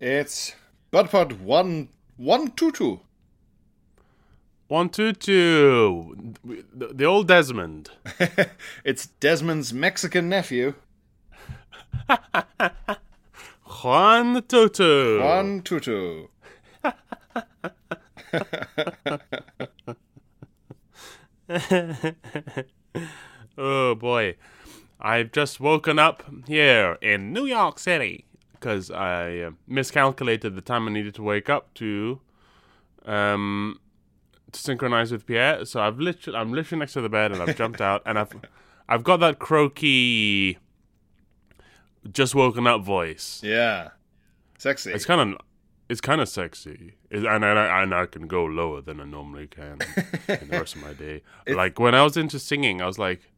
It's Budpod one one two two. One, two, two. The, the old Desmond. it's Desmond's Mexican nephew, Juan Tutu. Juan Tutu. Oh boy. I've just woken up here in New York City because I uh, miscalculated the time I needed to wake up to um to synchronize with Pierre. So I've literally I'm literally next to the bed and I've jumped out and I've I've got that croaky just woken up voice. Yeah, sexy. It's kind of it's kind of sexy, it, and I and I can go lower than I normally can in the rest of my day. like when I was into singing, I was like,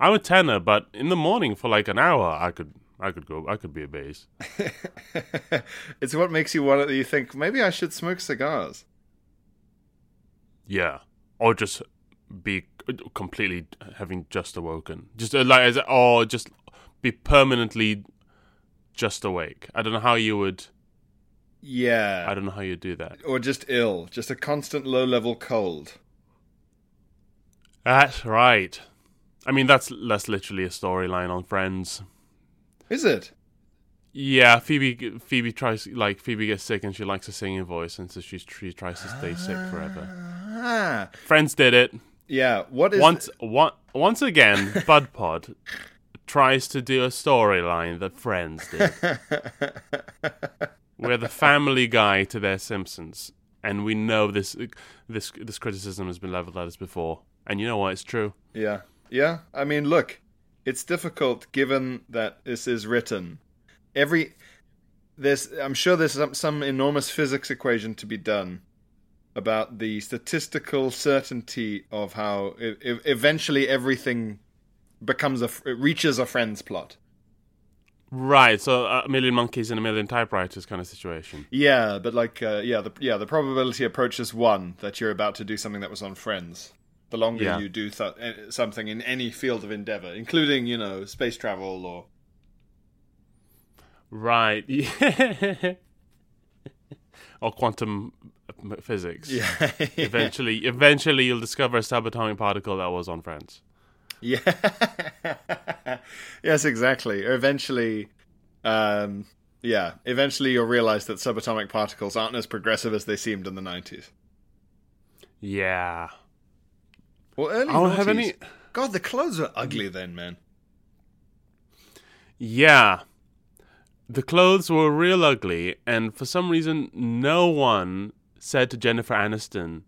I'm a tenor, but in the morning for like an hour, I could I could go I could be a bass. it's what makes you want to. You think maybe I should smoke cigars. Yeah, or just be completely having just awoken, just uh, like as or just be permanently just awake. I don't know how you would. Yeah, I don't know how you'd do that. or just ill, just a constant low-level cold. That's right. I mean, that's that's literally a storyline on Friends. Is it? Yeah, Phoebe Phoebe tries like Phoebe gets sick and she likes a singing voice, and so she she tries to stay sick forever. Ah, Friends did it yeah. What is once. One, once again, Bud Pod tries to do a storyline that Friends did. We're the Family Guy to their Simpsons, and we know this this this criticism has been leveled at us before. And you know what? It's true. Yeah. Yeah. I mean, look, it's difficult given that this is written. Every there's I'm sure there's some, some enormous physics equation to be done about the statistical certainty of how e- e- eventually everything becomes a it reaches a Friends plot. Right. So a million monkeys and a million typewriters kind of situation. Yeah, but like uh, yeah, the yeah, the probability approaches 1 that you're about to do something that was on Friends. The longer Yeah. you do th- eh, something in any field of endeavor, including, you know, space travel or Right. Or quantum physics. yeah. Eventually, eventually, you'll discover a subatomic particle that was on Friends. Yeah. yes, exactly. Or eventually, um, yeah, eventually you'll realize that subatomic particles aren't as progressive as they seemed in the 90s. Yeah. Well, early I don't 90s. have any- God, the clothes were ugly then, man. Yeah. The clothes were real ugly, and for some reason, no one said to Jennifer Aniston,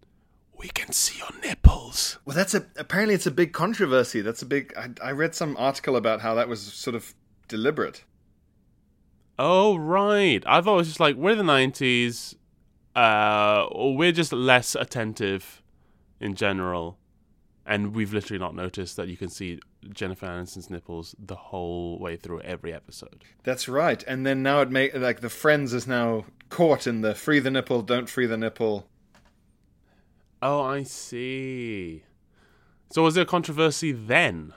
"We can see your nipples." Well, that's a apparently it's a big controversy. That's a big. I, I read some article about how that was sort of deliberate. Oh right, I thought it was just like we're the '90s. Uh, or we're just less attentive in general, and we've literally not noticed that you can see Jennifer Aniston's nipples the whole way through every episode. That's right. And then now it make like the Friends is now caught in the free the nipple, don't free the nipple. Oh, I see. So was there a controversy then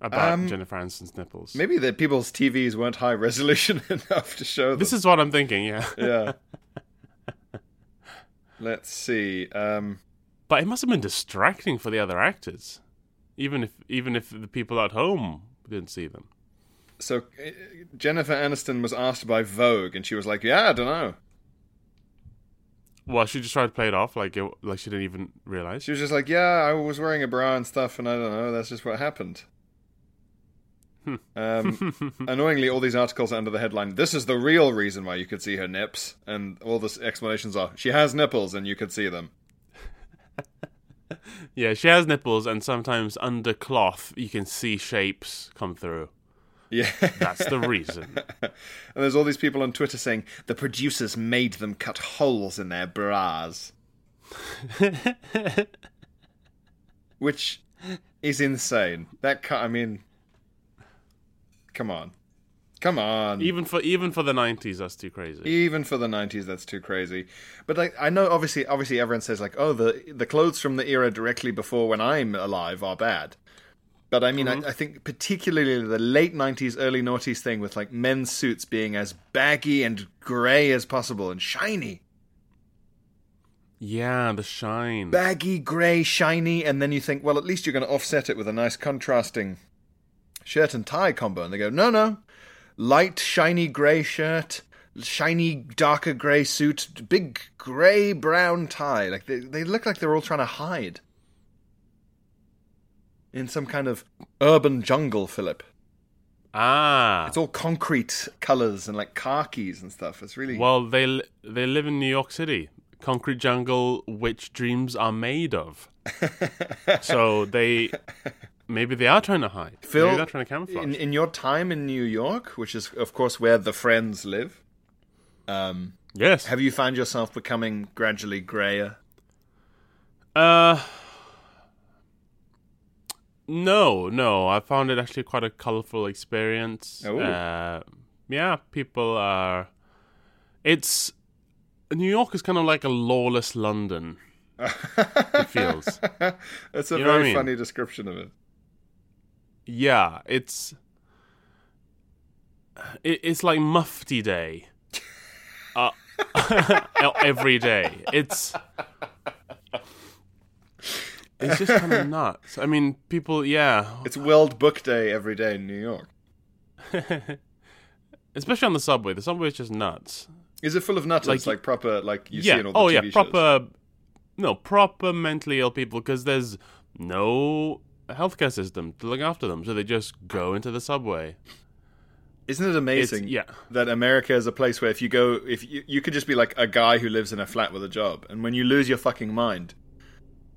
about Um, Jennifer Aniston's nipples? Maybe that people's TVs weren't high resolution enough to show them. This is what I'm thinking. Yeah, yeah. Let's see. Um, but it must have been distracting for the other actors, even if even if the people at home didn't see them. so uh, Jennifer Aniston was asked by Vogue, and she was like, "Yeah, I don't know." Well, she just tried to play it off like it, like she didn't even realize. She was just like, "Yeah, I was wearing a bra and stuff, and I don't know. That's just what happened." um, annoyingly, all these articles are under the headline, "This is the real reason why you could see her nips," and all the explanations are, "She has nipples, and you could see them." Yeah, she has nipples, and sometimes under cloth you can see shapes come through. Yeah. That's the reason. and there's all these people on Twitter saying the producers made them cut holes in their bras. Which is insane. That cut, I mean come on. Come on. even for even for the nineties, that's too crazy. Even for the '90s, that's too crazy. But like, I know, obviously, obviously, everyone says like, "Oh, the the clothes from the era directly before when I'm alive are bad." But I mean, I, mm-hmm. I think particularly the late '90s, early noughties thing with like men's suits being as baggy and grey as possible and shiny, Yeah, the shine. baggy, grey, shiny, and then you think, well, at least you're going to offset it with a nice contrasting shirt and tie combo, and they go, no, no, light, shiny grey shirt, shiny, darker grey suit, big grey brown tie. Like they, they look like they're all trying to hide in some kind of urban jungle, Philip. ah, It's all concrete colours and like khakis and stuff. It's really well, they li- they live in New York City, concrete jungle, which dreams are made of. so they maybe they are trying to hide. Phil, maybe they're trying to camouflage. in, in your time in New York, which is of course where the friends live. Um, yes. have you found yourself becoming gradually grayer? Uh, no, no. I found it actually quite a colorful experience. Oh. Uh, yeah, people are. It's New York is kind of like a lawless London. it feels. That's a You what I very mean? funny description of it. Yeah, it's. It, it's like Mufti Day. Uh, every day. It's. It's just kind of nuts. I mean, people, yeah, It's World Book Day every day in New York. especially on the subway. The subway is just nuts. Is it full of nutters like, Like- proper like you see in all the oh TV yeah. shows? Proper. No, proper mentally ill people because there's no healthcare system to look after them, so they just go into the subway. Isn't it It's, amazing yeah. that America is a place where if you go, if you, you could just be like a guy who lives in a flat with a job, and when you lose your fucking mind,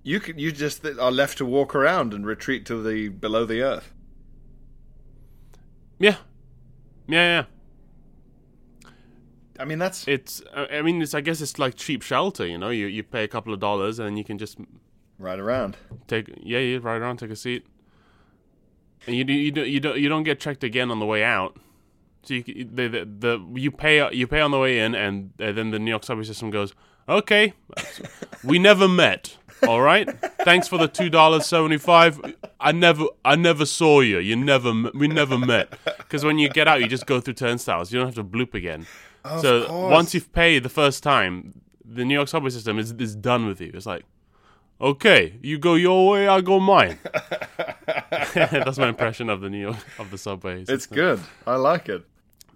you could, you just are left to walk around and retreat to the below the earth. Yeah. Yeah, yeah. I mean, that's It's. I I mean, it's. I guess it's like cheap shelter. You know, you you pay a couple of dollars and you can just right around. take. Yeah, you ride around, take a seat, and you do you do you don't you don't get checked again on the way out. So you the the, the you pay you pay on the way in, and uh, then the New York subway system goes, okay, we never met. All right, thanks for the two dollars seventy five. I never I never saw you. You never we never met. Because when you get out, you just go through turnstiles. You don't have to bloop again. so course. once you've paid the first time, the New York subway system is is done with you. It's like, okay, you go your way, I go mine. That's my impression of the New York of the subway. It's good. I like it.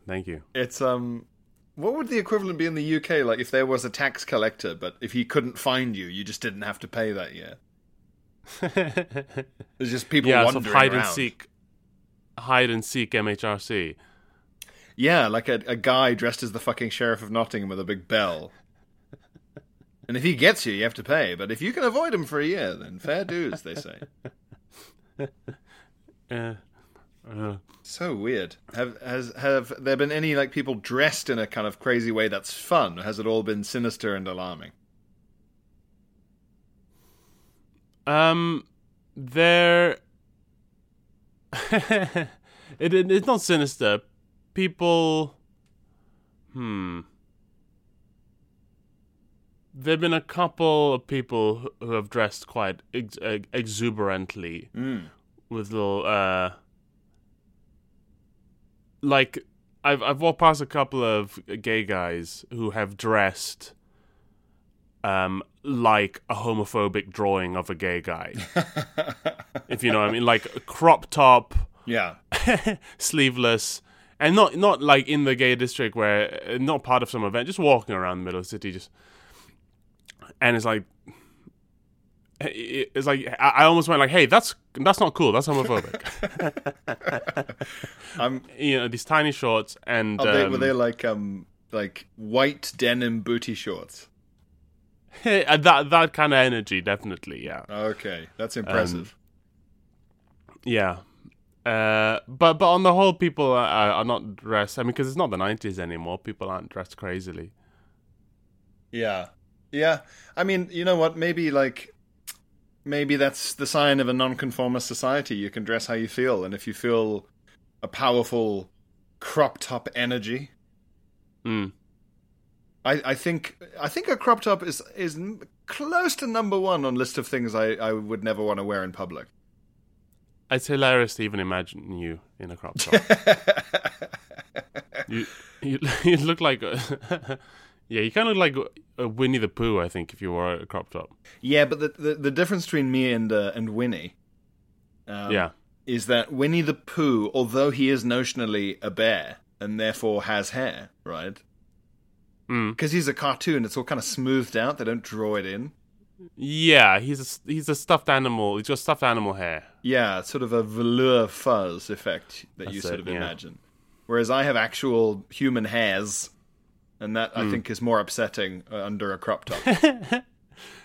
Thank you. It's um, what would the equivalent be in the UK? Like if there was a tax collector, but if he couldn't find you, you just didn't have to pay that year. There's just people yeah, wandering hide around. and seek, hide and seek HMRC. Yeah, like a, a guy dressed as the fucking sheriff of Nottingham with a big bell. And if he gets you, you have to pay. But if you can avoid him for a year, then fair dues, they say. Uh, uh, So weird. Have has have there been any like people dressed in a kind of crazy way that's fun? Or has it all been sinister and alarming? Um, there. it, it it's not sinister. People. Hmm. There've been a couple of people who- have dressed quite ex- ex- exuberantly Mm. with little uh. Like, I've I've walked past a couple of gay guys who have dressed. Um, like a homophobic drawing of a gay guy if you know what I mean, like a crop top, Yeah. sleeveless, and not not like in the gay district where uh, not part of some event, just walking around the middle of the city, just and it's like. It's like I almost went like, "Hey, that's that's not cool. That's homophobic." I'm you know, these tiny shorts and are they, um, were they like um like white denim booty shorts? that that kind of energy, definitely, yeah. Okay, that's impressive. Yeah. Uh, but but on the whole, people are, are are not dressed. I mean, because it's not the '90s anymore. People aren't dressed crazily. Yeah. Yeah. I mean, you know what? Maybe like maybe that's the sign of a nonconformist society. You can dress how you feel, and if you feel a powerful crop top energy, Mm. I, I think I think a crop top is is close to number one on list of things I, I would never want to wear in public. It's hilarious to even imagine you in a crop top. you, you you look like a, yeah, you kind of like a Winnie the Pooh. I think if you wore a crop top. Yeah, but the the, the difference between me and uh, and Winnie, um, yeah, is that Winnie the Pooh, although he is notionally a bear and therefore has hair, right? Mm. Because he's a cartoon, it's all kind of smoothed out. They don't draw it in. yeah. He's a he's a stuffed animal. He's got stuffed animal hair. Yeah, sort of a velour fuzz effect that you sort it, of yeah. imagine. Whereas I have actual human hairs, and that Hmm. I think is more upsetting uh, under a crop top.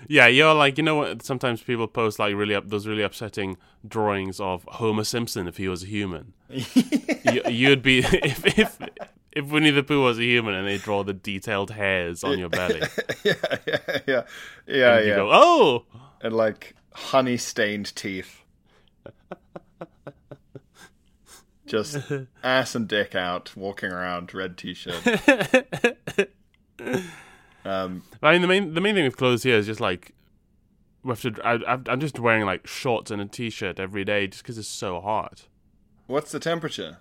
Yeah, you're like you know what? Sometimes people post like really up those really upsetting drawings of Homer Simpson if he was a human. you, you'd be if if if Winnie the Pooh was a human and they draw the detailed hairs on your belly. yeah, yeah, yeah, yeah, You yeah. go, oh, and like honey stained teeth. Just ass and dick out, walking around, red t-shirt. um, I mean the main the main thing with clothes here is just like we have to. I, I'm just wearing like shorts and a t-shirt every day just because it's so hot. what's the temperature?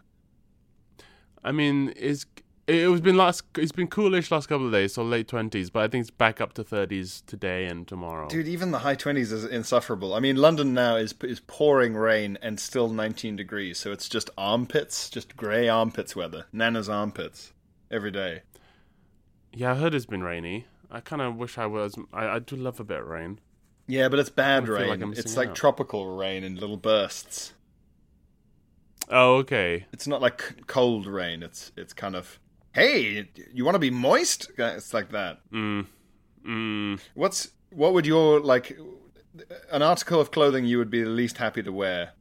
I mean, it's it was been last. It's been coolish last couple of days, so late twenties. But I think it's back up to thirties today and tomorrow. Dude, even the high twenties is insufferable. I mean, London now is is pouring rain and still 19 degrees, so it's just armpits, just grey armpits weather. Nana's armpits every day. Yeah, I heard it's been rainy. I kind of wish I was. I, I do love a bit of rain. Yeah, but it's bad like rain. I'm it's like out. tropical rain in little bursts. Oh, okay. It's not like cold rain. It's it's kind of hey, you want to be moist? It's like that. Mm. Mm. What's what would your like an article of clothing you would be the least happy to wear?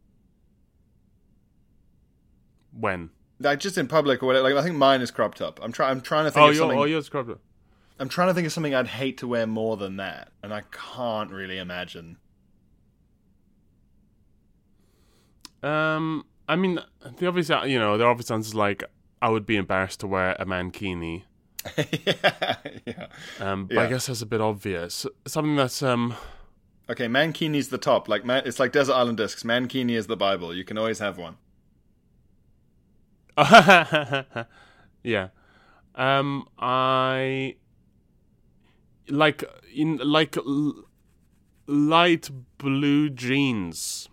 When? Like just in public or whatever. Like I think mine is cropped up. I'm trying. I'm trying to think Oh, of something. oh, you're scrubbed up. I'm trying to think of something I'd hate to wear more than that, and I can't really imagine. Um, I mean, the obvious, you know, the obvious answer is like I would be embarrassed to wear a mankini. yeah, yeah. Um, but I guess that's a bit obvious. Something that's um, Okay, mankini's the top. Like man, it's like desert island discs. Mankini is the Bible. You can always have one. yeah. Um, I like in like l- light blue jeans.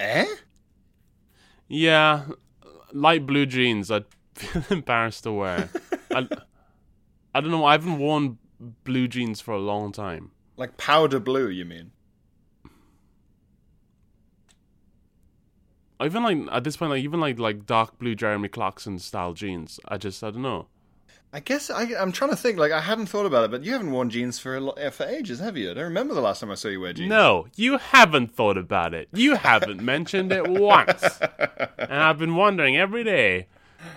Eh? Yeah, light blue jeans. I'd feel embarrassed to wear. I, I don't know. I haven't worn blue jeans for a long time. Like powder blue? You mean? Even like at this point, like even like like dark blue Jeremy Clarkson style jeans. I just I don't know. I guess I, I'm trying to think. Like I hadn't thought about it, but you haven't worn jeans for a eh, for ages, have you? I don't remember the last time I saw you wear jeans. No, you haven't thought about it. You haven't mentioned it once. And I've been wondering every day.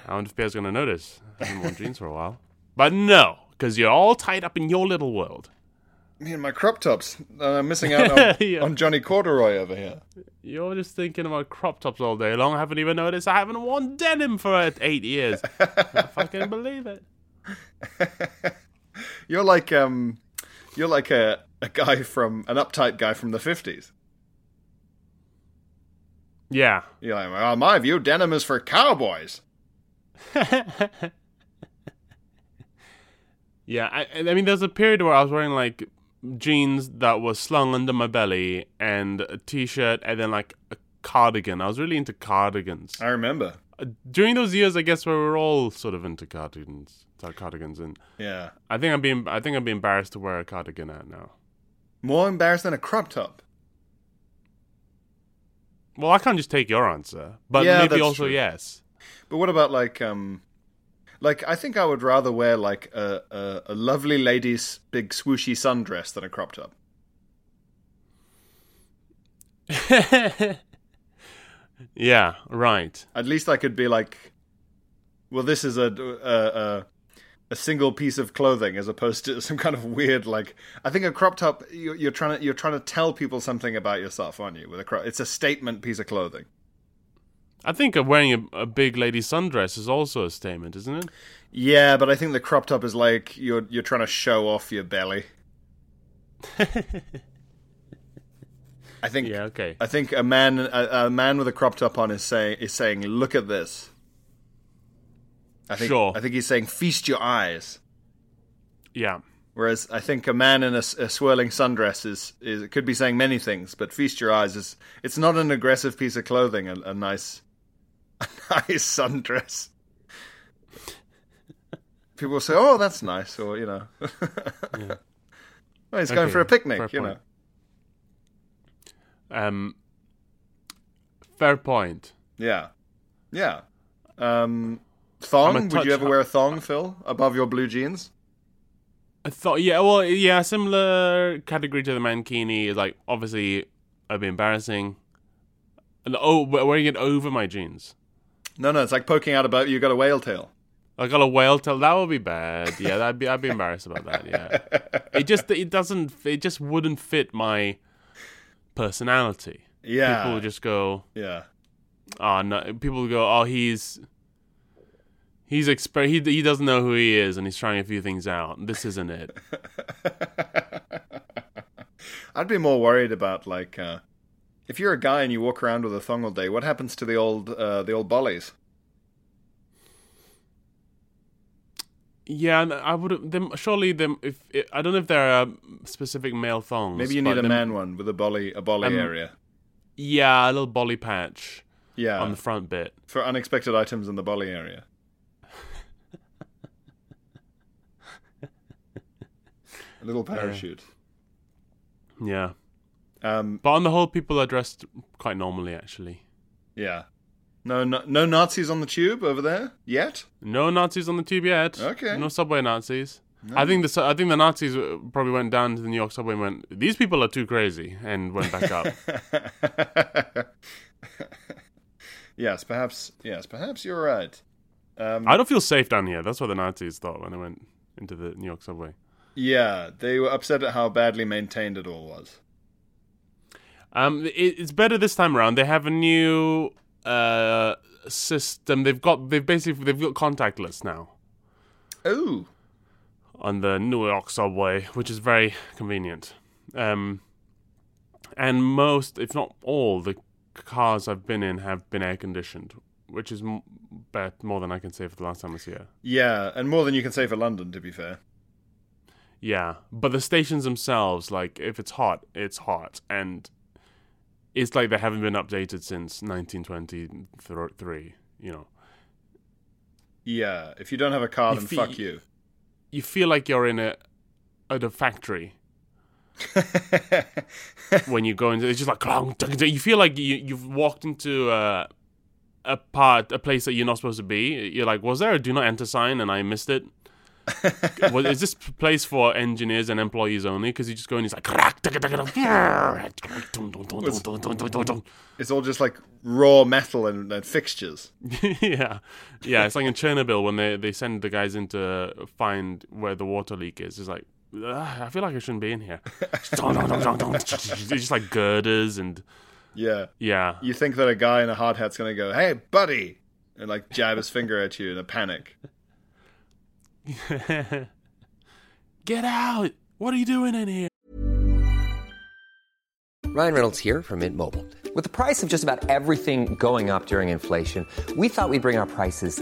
I wonder if Bear's going to notice. I haven't worn jeans for a while. But no, because you're all tied up in your little world. Me and my crop tops. Uh, I'm missing out on, Yeah. on Johnny Corduroy over here. You're just thinking about crop tops all day long. I haven't even noticed I haven't worn denim for uh, eight years. I fucking believe it. You're like um, you're like a a guy from an uptight guy from the fifties. Yeah. You're like, well, my view, denim is for cowboys. Yeah, I, I mean, there's a period where I was wearing like jeans that was slung under my belly and a t-shirt and then like a cardigan. I was really into cardigans. I remember. Uh, During those years, I guess where we were all sort of into cardigans, cardigans, and Yeah, I think I'm being, I think I'm being embarrassed to wear a cardigan out now. more embarrassed than a crop top. Well, I can't just take your answer, but Yeah, maybe also true. yes. But what about like um, like I think I would rather wear like a a, a lovely lady's big swooshy sundress than a crop top. Yeah, right. At least I could be like, well, this is a a, a a single piece of clothing as opposed to some kind of weird like. I think a crop top you're, you're trying to you're trying to tell people something about yourself, aren't you? With a crop, it's a statement piece of clothing. I think wearing a, a big lady sundress is also a statement, isn't it? Yeah, but I think the crop top is like you're you're trying to show off your belly. I think Yeah, okay. I think a man a, a man with a crop top on is saying is saying look at this. I think Sure. I think he's saying feast your eyes. Yeah. Whereas I think a man in a swirling sundress is, is could be saying many things, but feast your eyes is it's not an aggressive piece of clothing. A, a nice, a nice sundress. People say, "Oh, that's nice," or you know, well, he's going for a picnic. You know. Um, fair point. yeah, yeah. Um, thong? Would you ever wear a thong, Phil, above your blue jeans? I thought, yeah, well, yeah, similar category to the mankini is like obviously it'd be embarrassing. And oh, wearing it over my jeans. No, no, it's like poking out about you got a whale tail. I got a whale tail. That would be bad. Yeah, that'd be. I'd be embarrassed about that. Yeah, it just it doesn't. It just wouldn't fit my personality. Yeah, People would just go, yeah. oh no. People would go, oh he's he's exper- he he doesn't know who he is and he's trying a few things out. This isn't it. I'd be more worried about like uh, if you're a guy and you walk around with a thong all day. What happens to the old uh, the old bollies? Yeah, I would. Them surely them. If I don't know if there are specific male thongs. Maybe you need a them- man one with a bolly a bolly Um, area. Yeah, a little bolly patch Yeah, on the front bit. for unexpected items in the bolly area. a little parachute. Yeah, Um, but on the whole, people are dressed quite normally actually. yeah. No, no, no Nazis on the tube over there yet. No Nazis on the tube yet. Okay. No subway Nazis. I think the I think the Nazis uh, probably went down to the New York subway and went, "These people are too crazy," and went back up. yes, perhaps. Yes, perhaps you're right. Um, I don't feel safe down here. That's what the Nazis thought when they went into the New York subway. yeah, they were upset at how badly maintained it all was. Um, it, it's better this time around. They have a new uh system. They've got they've basically they've got contactless now Oh, on the New York subway, which is very convenient. Um, and most, if not all, the cars I've been in have been air conditioned, which is m- more than I can say for the last time I was here. yeah, and more than you can say for London, to be fair. Yeah, but the stations themselves, like if it's hot, it's hot, and it's like they haven't been updated since 1923. You know, Yeah, if you don't have a car, You then fe- fuck you. you feel like you're in a at a factory when you go into. It's just like clong, ding, ding. you feel like you you've walked into a a part a place that you're not supposed to be. You're like, was there a do not enter sign and I missed it? Was, is this place for engineers and employees only? Because you just go it's like, it's all just like raw metal and, and fixtures. yeah, yeah. It's like in Chernobyl when they they send the guys in to find where the water leak is. It's like, I feel like I shouldn't be in here. it's just like girders and Yeah. yeah, You think that a guy in a hard hat's going to go, hey, buddy, and like jab his finger at you in a panic. Get out! What are you doing in here? Ryan Reynolds here from Mint Mobile. With the price of just about everything going up during inflation, we thought we'd bring our prices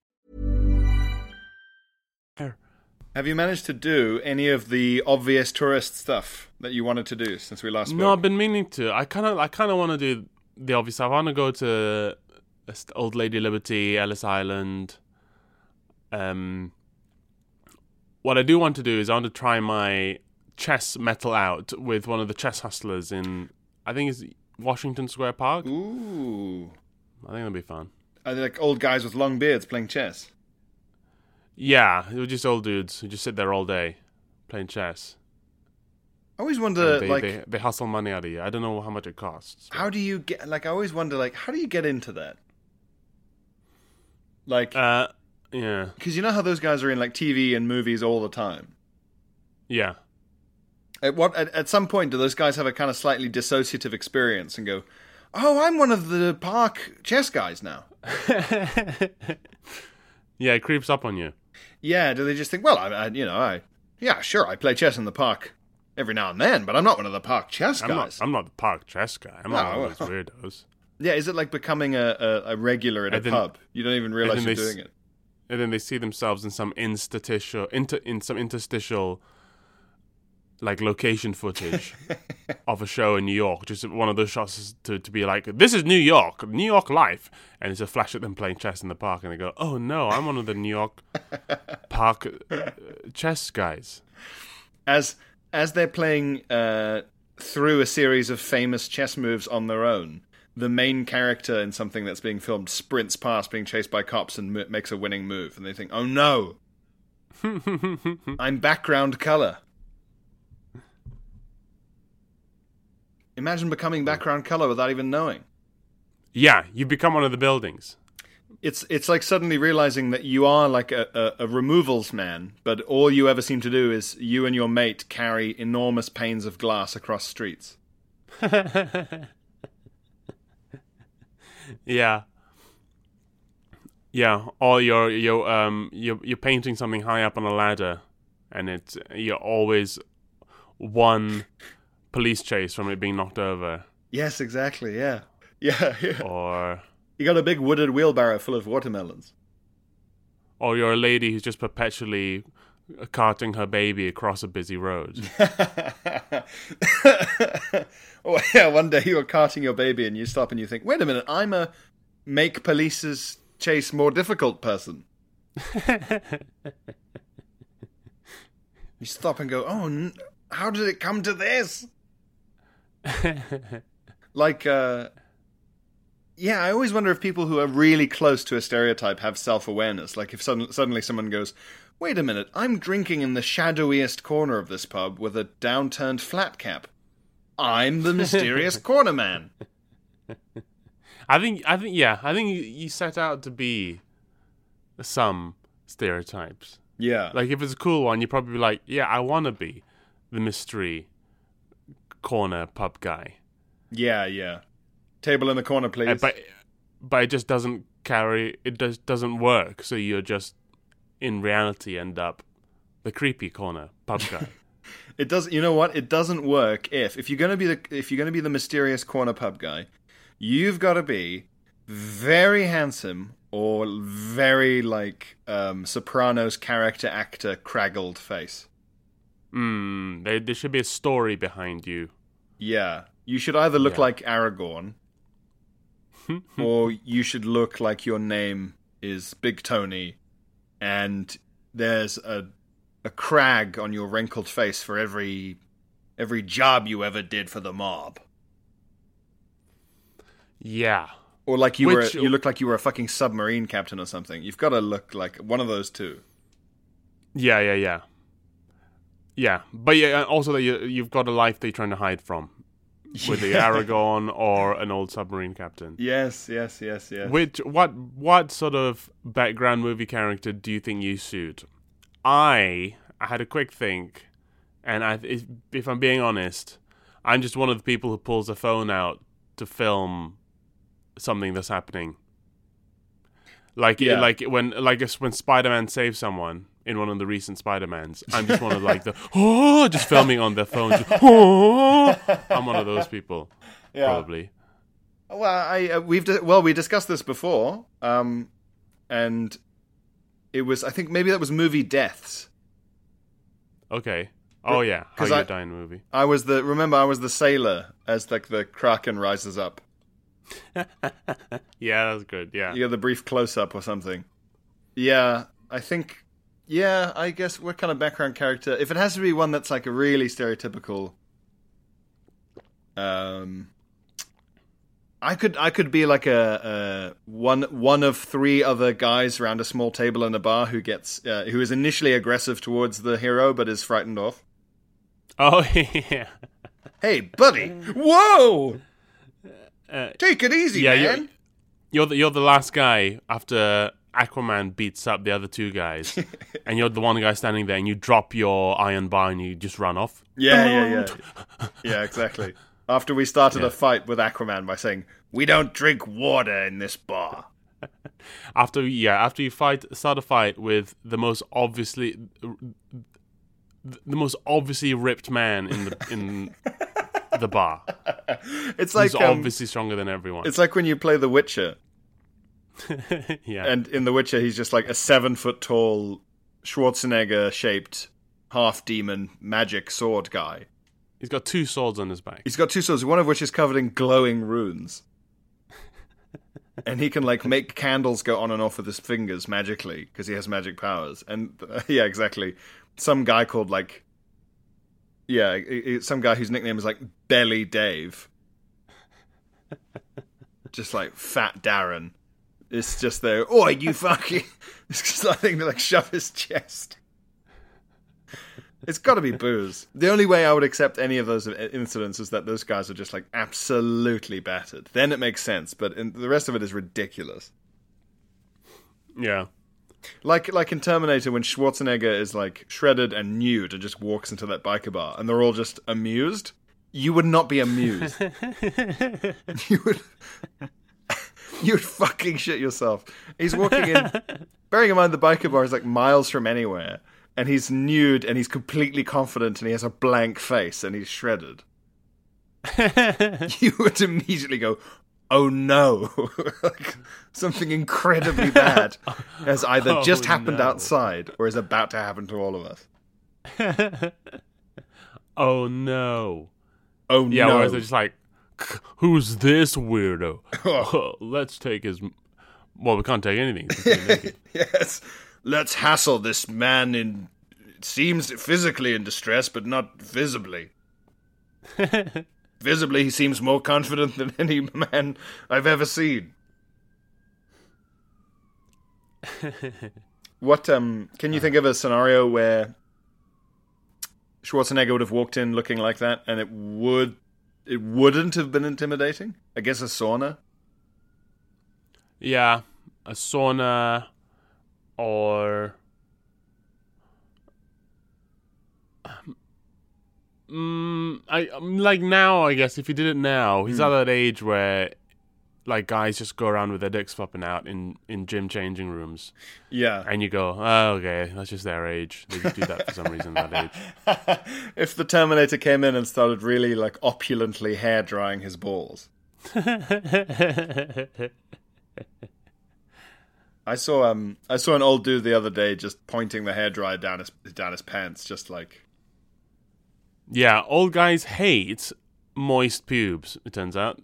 Have you managed to do any of the obvious tourist stuff that you wanted to do since we last spoke? No, I've been meaning to. I kind of, I kind of want to do the obvious. I want to go to uh, Old Lady Liberty, Ellis Island. Um, what I do want to do is I want to try my chess mettle out with one of the chess hustlers in, I think it's Washington Square Park. Ooh. I think that'll be fun. Are they like old guys with long beards playing chess? Yeah, was just old dudes who just sit there all day playing chess. I always wonder, they, like, they, they hustle money out of you. I don't know how much it costs. how do you get? Like, I always wonder, like, how do you get into that? Like, Uh, yeah, because you know how those guys are in like TV and movies all the time. yeah. At what? At, at some point, do those guys have a kind of slightly dissociative experience and go, "Oh, I'm one of the park chess guys now." yeah, it creeps up on you. Yeah. Do they just think, well, I, I you know, I, yeah, sure, I play chess in the park every now and then, but I'm not one of the park chess I'm guys. not. I'm not the park chess guy. I'm not No, one of those weirdos. Yeah, is it like becoming a, a, a regular at a then- pub? You don't even realize you're doing s- it. And then they see themselves in some interstitial, inter, in some interstitial, like location footage of a show in New York. Just one of those shots to to be like, "This is New York, New York life," and it's a flash at them playing chess in the park, and they go, "Oh no, I'm one of the New York park uh, chess guys." As as they're playing uh, through a series of famous chess moves on their own, the main character in something that's being filmed sprints past being chased by cops and m- makes a winning move, and they think, "Oh no, I'm background color." Imagine becoming background color without even knowing. Yeah, you become one of the buildings. It's it's like suddenly realizing that you are like a, a, a removals man, but all you ever seem to do is you and your mate carry enormous panes of glass across streets. Yeah. Yeah, or you're you're um you're you're painting something high up on a ladder, and it's you're always one police chase from it being knocked over, Yes, exactly. Yeah, yeah. yeah. or You got a big wooded wheelbarrow full of watermelons. or you're a lady who's just perpetually carting her baby across a busy road. oh yeah, one day you are carting your baby and you stop and you think, wait a minute, I'm a make police's chase more difficult person. you stop and go, oh, n- how did it come to this? like, uh, yeah, I always wonder if people who are really close to a stereotype have self awareness. Like, if sudden- suddenly someone goes, wait a minute, I'm drinking in the shadowiest corner of this pub with a downturned flat cap. I'm the mysterious corner man. I think I think yeah, I think you, you set out to be some stereotypes. Yeah. Like if it's a cool one, you'd probably be like, yeah, I want to be the mystery corner pub guy. yeah, yeah. Table in the corner, please. Uh, but but it just doesn't carry. It does doesn't work. So you're just in reality end up the creepy corner pub guy. It does. You know what? It doesn't work if if you're gonna be the if you're gonna be the mysterious corner pub guy, you've got to be very handsome or very like um, Sopranos character actor craggled face. Hmm. There, there should be a story behind you. Yeah, you should either look Yeah. like Aragorn, or you should look like your name is Big Tony, and there's a a crag on your wrinkled face for every every job you ever did for the mob. Yeah. Or like you Which- were, you look like you were a fucking submarine captain or something. You've got to look like one of those two. Yeah. Yeah. Yeah. Yeah, but yeah, also that you you've got a life that you're trying to hide from, with the Aragorn or an old submarine captain. Yes, yes, yes, yes. Which what what sort of background movie character do you think you suit? I I had a quick think, and I if, if I'm being honest, I'm just one of the people who pulls a phone out to film something that's happening. Like Yeah. like when like when Spider Man saves someone in one of the recent Spider Mans, I'm just one of like the oh just filming on their phone. Just, oh, I'm one of those people. Probably. Well, I uh, we've well we discussed this before, um, and it was I think maybe that was movie deaths. Okay. Oh yeah. How you I- die in the movie. I was the remember I was the sailor as like the kraken rises up. Yeah, that was good. Yeah. You get the brief close up or something. Yeah, I think. Yeah, I guess what kind of background character? If it has to be one that's like a really stereotypical. Um, I could I could be like a, a one one of three other guys around a small table in a bar who gets uh, who is initially aggressive towards the hero but is frightened off. Oh yeah. Hey, buddy! Whoa! Take it easy, yeah, man. you're, you're the you're the last guy after Aquaman beats up the other two guys, and you're the one guy standing there, and you drop your iron bar and you just run off. Yeah, yeah, yeah. yeah, exactly. After we started Yeah. a fight with Aquaman by saying, We don't drink water in this bar. After yeah, after you fight, start a fight with the most obviously the most obviously ripped man in the in the bar. It's like He's um, obviously stronger than everyone. it's like when you play The Witcher, yeah, and in The Witcher he's just like a seven foot tall Schwarzenegger shaped half demon magic sword guy. he's got two swords on his back. He's got two swords, one of which is covered in glowing runes. and he can like make candles go on and off with his fingers magically because he has magic powers. And uh, yeah, exactly. Some guy called like yeah, some guy whose nickname is like Belly Dave. just like Fat Darren. It's just there. Oh, you fucking! It's just something to like shove his chest. It's got to be booze. The only way I would accept any of those incidents is that those guys are just like absolutely battered. Then it makes sense, but in, the rest of it is ridiculous. Yeah, Like like in Terminator when Schwarzenegger is like shredded and nude and just walks into that biker bar and they're all just amused. You would not be amused. you would you would fucking shit yourself. He's walking in bearing in mind the biker bar is like miles from anywhere and he's nude and he's completely confident and he has a blank face and he's shredded. you would immediately go, "Oh no!" like, something incredibly bad has either Oh, just happened no. outside or is about to happen to all of us. Oh no. Oh Yeah, no! whereas they're just like, who's this weirdo? Let's take his. Well, we can't take anything. He's completely naked. yes, let's hassle this man in. Seems physically in distress, but not visibly. visibly, he seems more confident than any man I've ever seen. what um? Can you think of a scenario where Schwarzenegger would have walked in looking like that, and it would it wouldn't have been intimidating? I guess a sauna. yeah, a sauna or. Mm, I um, like now. I guess if he did it now, he's at that age where, like, guys just go around with their dicks flopping out in in gym changing rooms, Yeah. and you go, "Oh, okay, that's just their age. They just do that for some reason that age." if the Terminator came in and started really like opulently hair drying his balls. I saw um I saw an old dude the other day just pointing the hair dryer down his down his pants, just like Yeah, old guys hate moist pubes. It turns out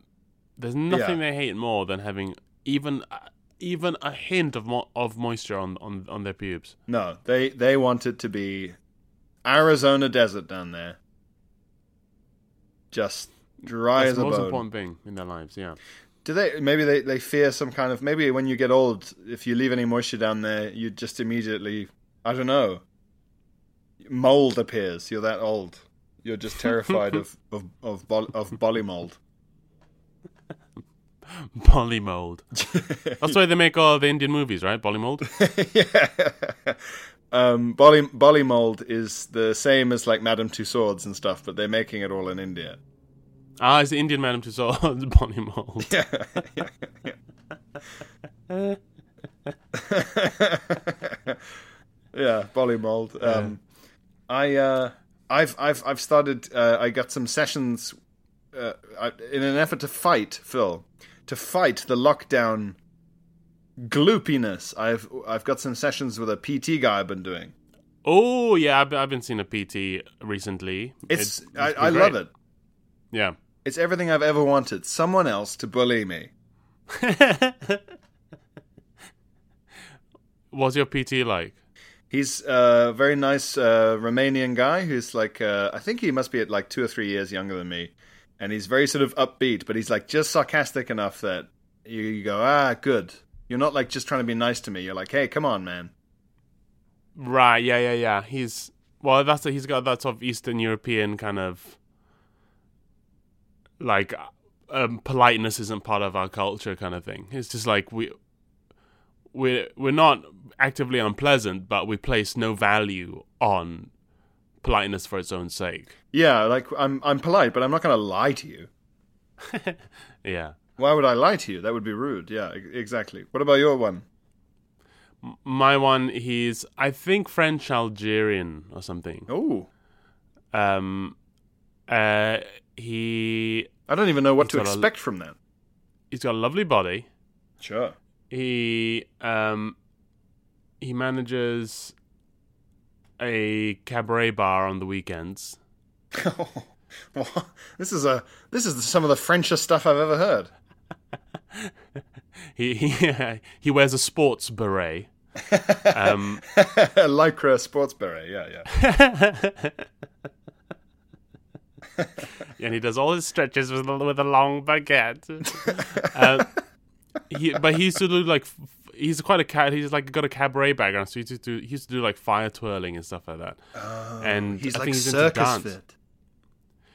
there's nothing Yeah. they hate more than having even even a hint of mo- of moisture on, on on their pubes. no, they they want it to be Arizona desert down there, just dry That's as the a most bone. important thing in their lives. Yeah. Do they? Maybe they, they fear some kind of. Maybe when you get old, if you leave any moisture down there, you just immediately. I don't know. Mold appears. You're that old. You're just terrified of of of, bol- of bolly mold. Polymold. That's why they make all the Indian movies, right? Polymold. yeah. Um, bolly mold is the same as like Madame Tussauds and stuff, but they're making it all in India. ah, it's the Indian Madame Tussauds Polymold. Yeah, yeah, yeah. yeah, Bollymald. Um, I uh, I've I've I've started. Uh, I got some sessions uh, in an effort to fight Phil, to fight the lockdown gloopiness. I've I've got some sessions with a PT guy I've been doing. Oh yeah, I've, I've been seeing a PT recently. It's, It- I, it's I been love it. Yeah. It's everything I've ever wanted. Someone else to bully me. What's your PT like? He's a very nice uh, Romanian guy who's like, uh, I think he must be at like two or three years younger than me. And he's very sort of upbeat, but he's like just sarcastic enough that you, you go, ah, good. You're not like just trying to be nice to me. You're like, hey, come on, man. Right. Yeah. Yeah. Yeah. He's well. That's he's got that sort of Eastern European kind of like um, politeness isn't part of our culture kind of thing. It's just like we we're we're not actively unpleasant, but we place no value on politeness for its own sake. Yeah, like I'm I'm polite, but I'm not going to lie to you. Yeah. Why would I lie to you? That would be rude. Yeah, exactly. What about your one? My one, he's I think French Algerian or something. Oh, Um, uh, he I don't even know what to got a- expect from that. he's got a lovely body. Sure. He um he manages a cabaret bar on the weekends. What? this is a this is some of the Frenchest stuff I've ever heard. He he he wears a sports beret. Um, Lycra sports beret. Yeah, yeah. and he does all his stretches with a, with a long baguette. uh, he, but he used to do like he's quite a cat. He's like got a cabaret background, so he used to do, he used to do like fire twirling and stuff like that. and Oh, He's I like think he's into circus dance. fit.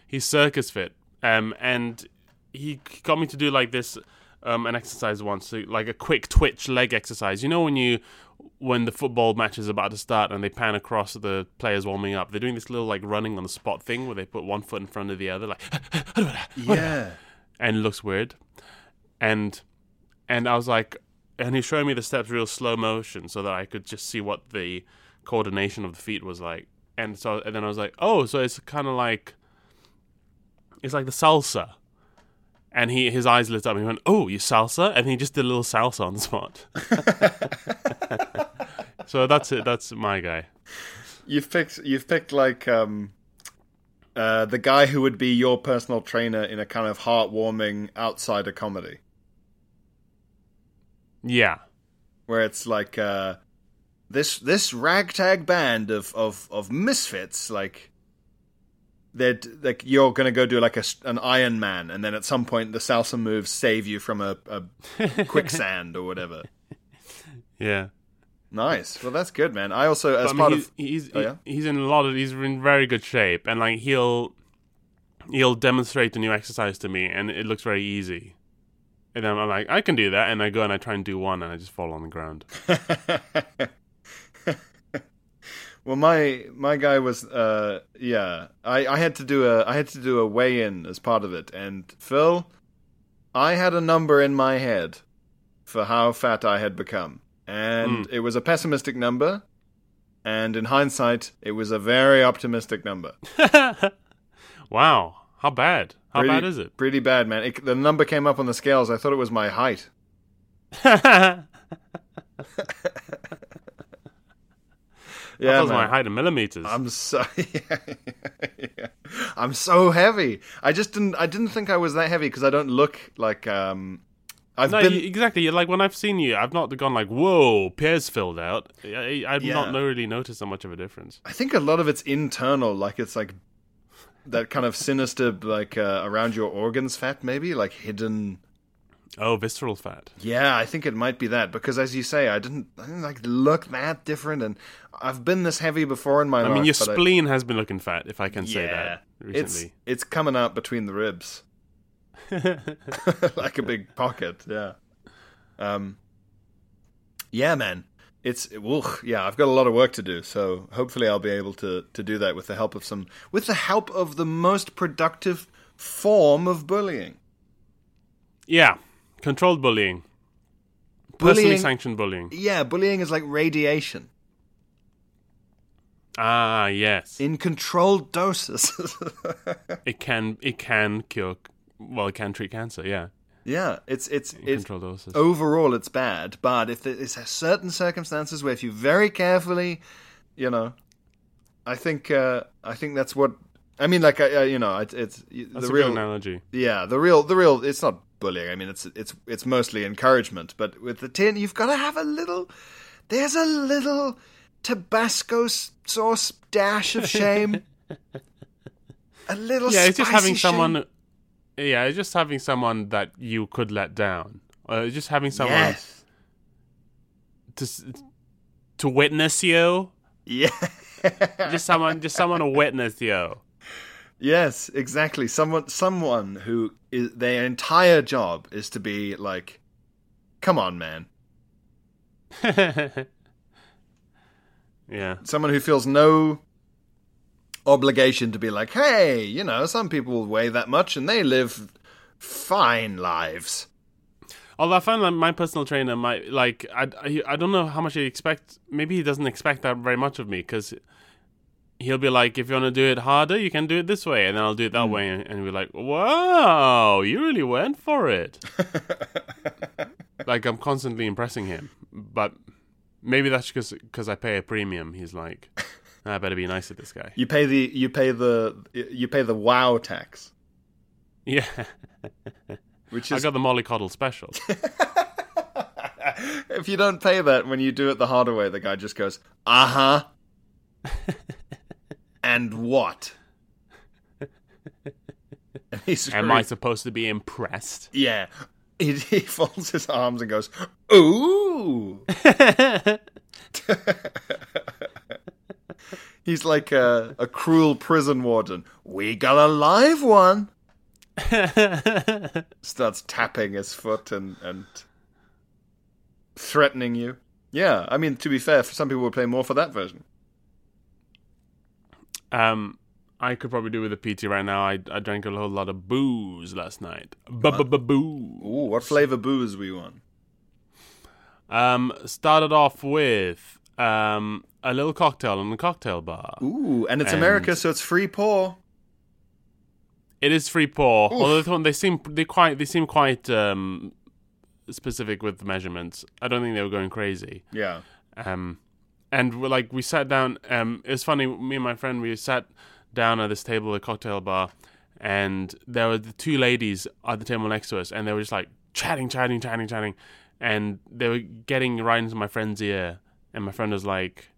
He's circus fit. Um, and he got me to do like this um an exercise once, so like a quick twitch leg exercise. You know when you when the football match is about to start and they pan across the players warming up, they're doing this little like running on the spot thing where they put one foot in front of the other, like Yeah. and it looks weird. And and I was like, and he showed me the steps real slow motion so that I could just see what the coordination of the feet was like. And so and then I was like, oh, so it's kind of like it's like the salsa. And he his eyes lit up and he went, oh, you salsa? And he just did a little salsa on the spot. so that's it. That's my guy. You've picked you've picked like um uh the guy who would be your personal trainer in a kind of heartwarming outsider comedy. Yeah. Where it's like uh this this ragtag band of of of misfits like that like you're gonna go do like a an Iron Man, and then at some point the salsa moves save you from a, a quicksand or whatever. Yeah. Nice. Well, that's good, man. I also, as I mean, part he's, of, he's Oh, yeah? he's in a lot of he's in very good shape, and like he'll he'll demonstrate the new exercise to me, and it looks very easy. And then I'm like, I can do that, and I go and I try and do one, and I just fall on the ground. well, my my guy was, uh, yeah, I, I had to do a I had to do a weigh in as part of it, and Phil, I had a number in my head for how fat I had become, and it was a pessimistic number, and in hindsight, it was a very optimistic number. Wow, how bad? How Pretty- bad is it? Pretty bad, man. It, the number came up on the scales. I thought it was my height. Yeah, that was my height in millimeters. I'm so yeah. I'm so heavy. I just didn't. I didn't think I was that heavy because I don't look like. Um, I've no, been. you- exactly. Like when I've seen you, I've not gone like, "Whoa, Pierre's filled out." I, I've Yeah. not really noticed so much of a difference. I think a lot of it's internal. Like it's like that kind of sinister, like uh, around your organs, fat maybe, like hidden. Oh, visceral fat. Yeah, I think it might be that because, as you say, I didn't, I didn't like look that different, and I've been this heavy before in my I life. I mean, your but I- spleen has been looking fat, if I can say Yeah. that It's recently. it's coming out between the ribs, like a big pocket. Yeah. Um. Yeah, man. It's ugh, yeah. I've got a lot of work to do, so hopefully I'll be able to to do that with the help of some with the help of the most productive form of bullying. Yeah, controlled bullying. personally sanctioned bullying. Yeah, bullying is like radiation Ah, yes. in controlled doses. it can it can cure. Well, it can treat cancer. Yeah, yeah, it's it's it's doses. overall it's bad, but if there's certain circumstances where if you very carefully, you know, I think uh, I think that's what I mean. Like uh, you know, it's, it's That's the real analogy. Yeah, the real, the real. It's not bullying. I mean, it's it's it's mostly encouragement. But with the tin, you've got to have a little. There's a little Tabasco sauce dash of shame. a little. Yeah, it's just having spicy someone. Yeah, it's just having someone that you could let down. Uh, just having someone Yes. to to witness you. Yeah. Just someone, just someone to witness you. yes. Exactly. Someone. Someone who is their entire job is to be like, "Come on, man." yeah. Someone who feels no obligation to be like, "Hey, you know, some people weigh that much and they live fine lives." Although I find like my personal trainer might like I, I, I don't know how much he expect. Maybe he doesn't expect that very much of me because he'll be like, if you want to do it harder, you can do it this way, and then I'll do it that hmm. way, and, and we're like, wow, you really went for it. like I'm constantly impressing him, but maybe that's because because I pay a premium. He's like, I better be nice to this guy. You pay the you pay the you pay the wow tax, Yeah, which I got the mollycoddle special. if you don't pay that when you do it the harder way, the guy just goes, "Uh huh," and what? And Am I supposed to be impressed? Yeah, he, he folds his arms and goes, "Ooh." He's like a, a cruel prison warden. We got a live one. Starts tapping his foot and, and threatening you. Yeah, I mean, to be fair, some people would pay more for that version. Um, I could probably do with a PT right now. I I drank a whole lot of booze last night. Boo. Ooh, what flavor booze we want? Um, started off with um a little cocktail in the cocktail bar. Ooh, and it's And- America, so it's free pour. It is free pour. Although they seem they quite they seem quite um specific with the measurements. I don't think they were going crazy. Yeah. Um, and we're like we sat down. Um, it was funny. Me and my friend we sat down at this table at a cocktail bar, and there were the two ladies at the table next to us, and they were just like chatting, chatting, chatting, chatting, and they were getting right into my friend's ear, and my friend was like.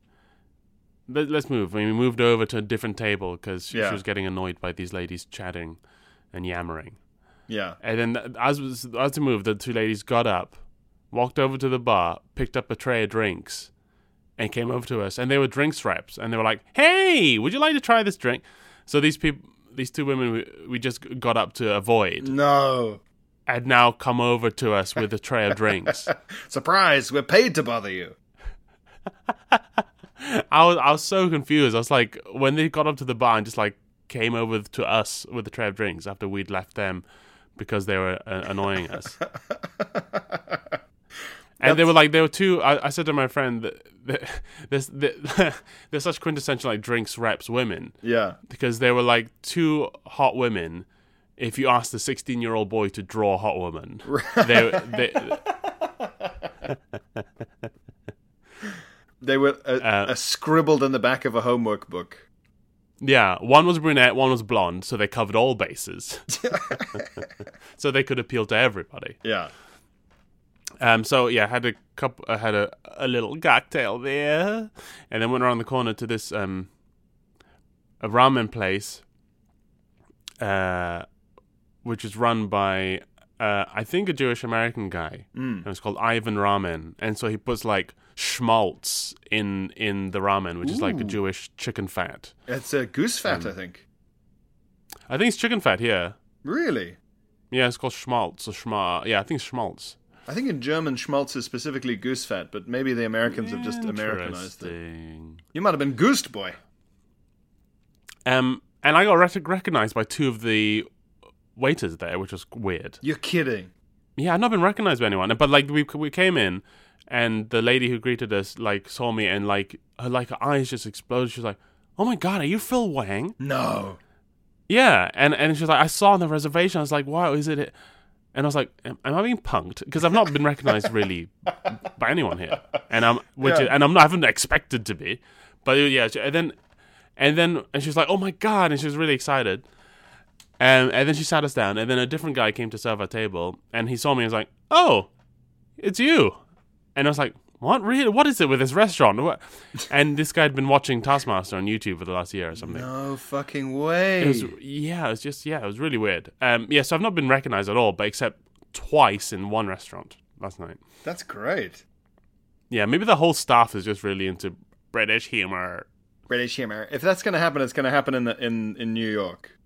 Let, let's move. And we moved over to a different table because she, Yeah. she was getting annoyed by these ladies chatting and yammering. Yeah. And then as was, as we moved, the two ladies got up, walked over to the bar, picked up a tray of drinks, and came over to us. And they were drinks reps, and they were like, "Hey, would you like to try this drink?" So these people, these two women, we, we just got up to avoid, No. had now come over to us with a tray of drinks. Surprise, we're paid to bother you. I was I was so confused. I was like, when they got up to the bar and just like came over to us with a tray of drinks after we'd left them because they were uh, annoying us. And they were like, they were two. I, I said to my friend that, that there's that, they're such quintessential like drinks reps women Yeah. because they were like two hot women. If you asked a 16 year old boy to draw a hot woman, they, they They were uh, Uh, uh, scribbled in the back of a homework book. yeah, one was brunette, one was blonde, so they covered all bases, so they could appeal to everybody. Yeah. Um, so yeah, had a cup, I had a, a little cocktail there, and then went around the corner to this um, a ramen place, uh, which is run by uh, I think a Jewish American guy, and it's called Ivan Ramen, and so he puts like schmaltz in in the ramen, which is like a Jewish chicken fat. It's uh, goose Um, fat, I think. I think it's chicken fat here. Really? Yeah, it's called schmaltz or schma. Yeah, I think it's schmaltz. I think in German schmaltz is specifically goose fat, but maybe the Americans have just Americanized it. You might have been goosed, boy. Um, and I got rec- recognized by two of the waiters there, which was weird. You're kidding. yeah, I've not been recognized by anyone. But like we we came in, and the lady who greeted us like saw me, and like her like her eyes just exploded. She was like, "Oh my god, are you Phil Wang?" No. Yeah, and and she was like, "I saw on the reservation." I was like, "Wow, is it?" And I was like, "Am, am I being punked?" Because I've not been recognized really by anyone here, and I'm which Yeah. and I'm not, I haven't expected to be, but yeah. And then and then and she was like, "Oh my god!" And she was really excited. And and then she sat us down, and then a different guy came to serve our table, and he saw me and was like, "Oh, it's you," and I was like. What really? What is it with this restaurant? What? And this guy had been watching Taskmaster on YouTube for the last year or something. No fucking way. It was yeah, it was just yeah, it was really weird. Um, yeah, so I've not been recognized at all, but except twice in one restaurant last night. That's great. Yeah, maybe the whole staff is just really into British humor British humor. If that's going to happen, it's going to happen in the in in New York.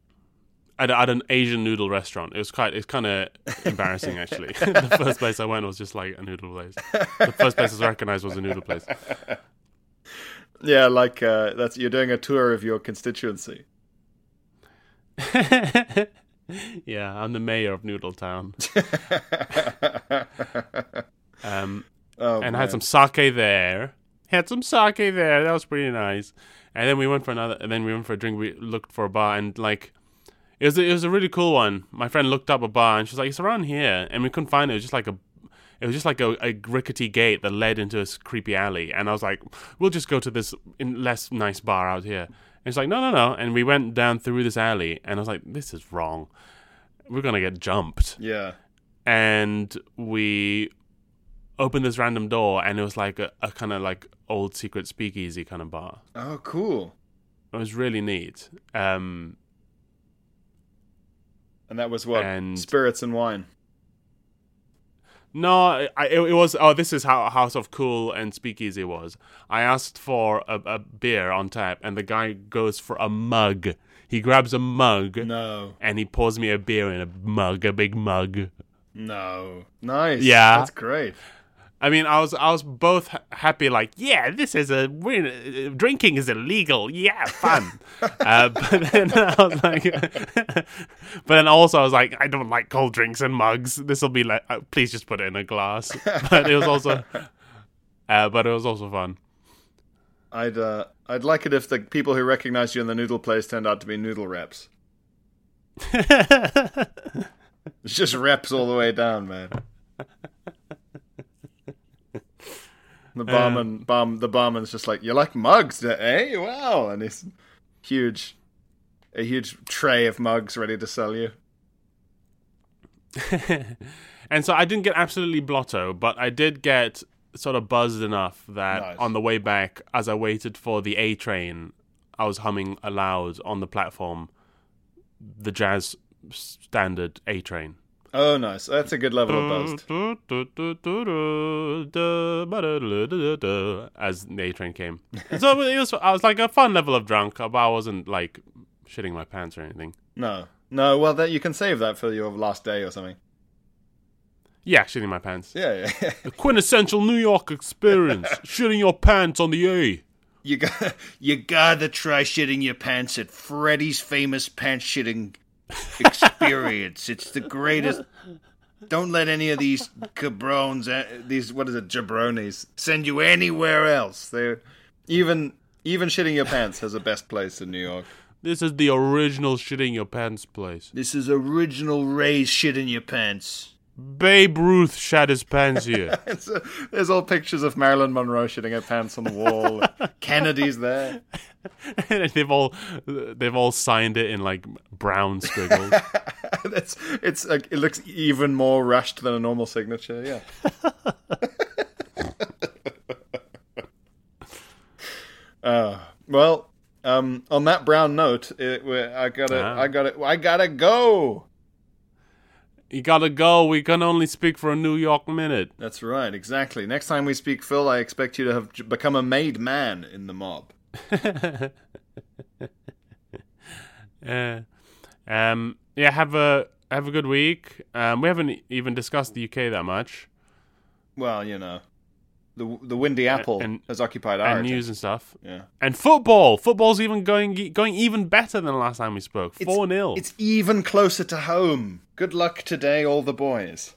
At, at an Asian noodle restaurant. It was quite it's kind of embarrassing actually. the first place I went was just like a noodle place. The first place I was recognized was a noodle place. Yeah, like uh, that's you're doing a tour of your constituency. yeah, I'm the mayor of Noodle Town. um, Oh, and I had some sake there. Had some sake there. That was pretty nice. And then we went for another. And then we went for a drink. We looked for a bar, and like, it was a, it was a really cool one. My friend looked up a bar, and she's like, "It's around here," and we couldn't find it. It was just like a. It was just like a, a rickety gate that led into a creepy alley, and I was like, "We'll just go to this in less nice bar out here." And it's like, "No, no, no!" And we went down through this alley, and I was like, "This is wrong. We're gonna get jumped." Yeah. and we opened this random door and it was like a, a kind of like old secret speakeasy kind of bar Oh, cool. it was really neat um And that was what And- spirits and wine. no I, it, it was oh this is how house of cool and speakeasy was i asked for a, a beer on tap and the guy goes for a mug he grabs a mug No, and he pours me a beer in a mug a big mug no, nice. Yeah. that's great. I mean, I was I was both happy, like, yeah, this is a win. Drinking is illegal. Yeah, fun. uh, but then I was like, but then also I was like, I don't like cold drinks and mugs. This will be like, uh, please just put it in a glass. But it was also, uh, but it was also fun. I'd uh, I'd like it if the people who recognized you in the noodle place turned out to be noodle reps. It's just reps all the way down, man. The barman, barm, the barman's just like, "You like mugs, eh? Wow!" And he's huge, a huge tray of mugs ready to sell you. and so I didn't get absolutely blotto, but I did get sort of buzzed enough that Nice. on the way back, as I waited for the A train, I was humming aloud on the platform the jazz standard A train. Oh, nice. That's a good level of buzzed. As the A train came, so it was. I was like a fun level of drunk, but I wasn't like shitting my pants or anything. No, no. Well, that you can save that for your last day or something. Yeah, shitting my pants. Yeah, yeah. The quintessential New York experience: shitting your pants on the A. You got you gotta try shitting your pants at Freddy's famous pants shitting experience. it's the greatest. Don't let any of these cabrones, uh, these what is it, jabronis, send you anywhere else. They're even even shitting your pants has a best place in New York. This is the original shitting your pants place. This is original Ray's shit in your pants. Babe Ruth shat his pants here. Uh, there's all pictures of Marilyn Monroe shitting her pants on the wall. Kennedy's there. and they've all they've all signed it in like brown squiggles. it's it's like it looks even more rushed than a normal signature. Yeah. uh, well, um, on that brown note, it, I gotta, Ah. I gotta, I gotta go. You gotta go. We can only speak for a New York minute. That's right, exactly. Next time we speak, Phil, I expect you to have become a made man in the mob. Uh, um, yeah, have a have a good week. Um, we haven't even discussed the UK that much Well, you know, the the Windy Apple and- has occupied our and attention. news and stuff. Yeah. And football. Football's even going going even better than the last time we spoke. Four 0 It's even closer to home. Good luck today, all the boys.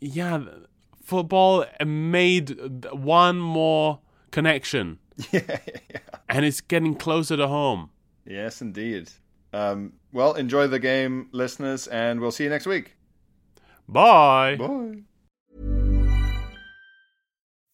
yeah, football made one more connection. yeah, And it's getting closer to home. Yes, indeed. Um, well, enjoy the game, listeners, and we'll see you next week. Bye. Bye.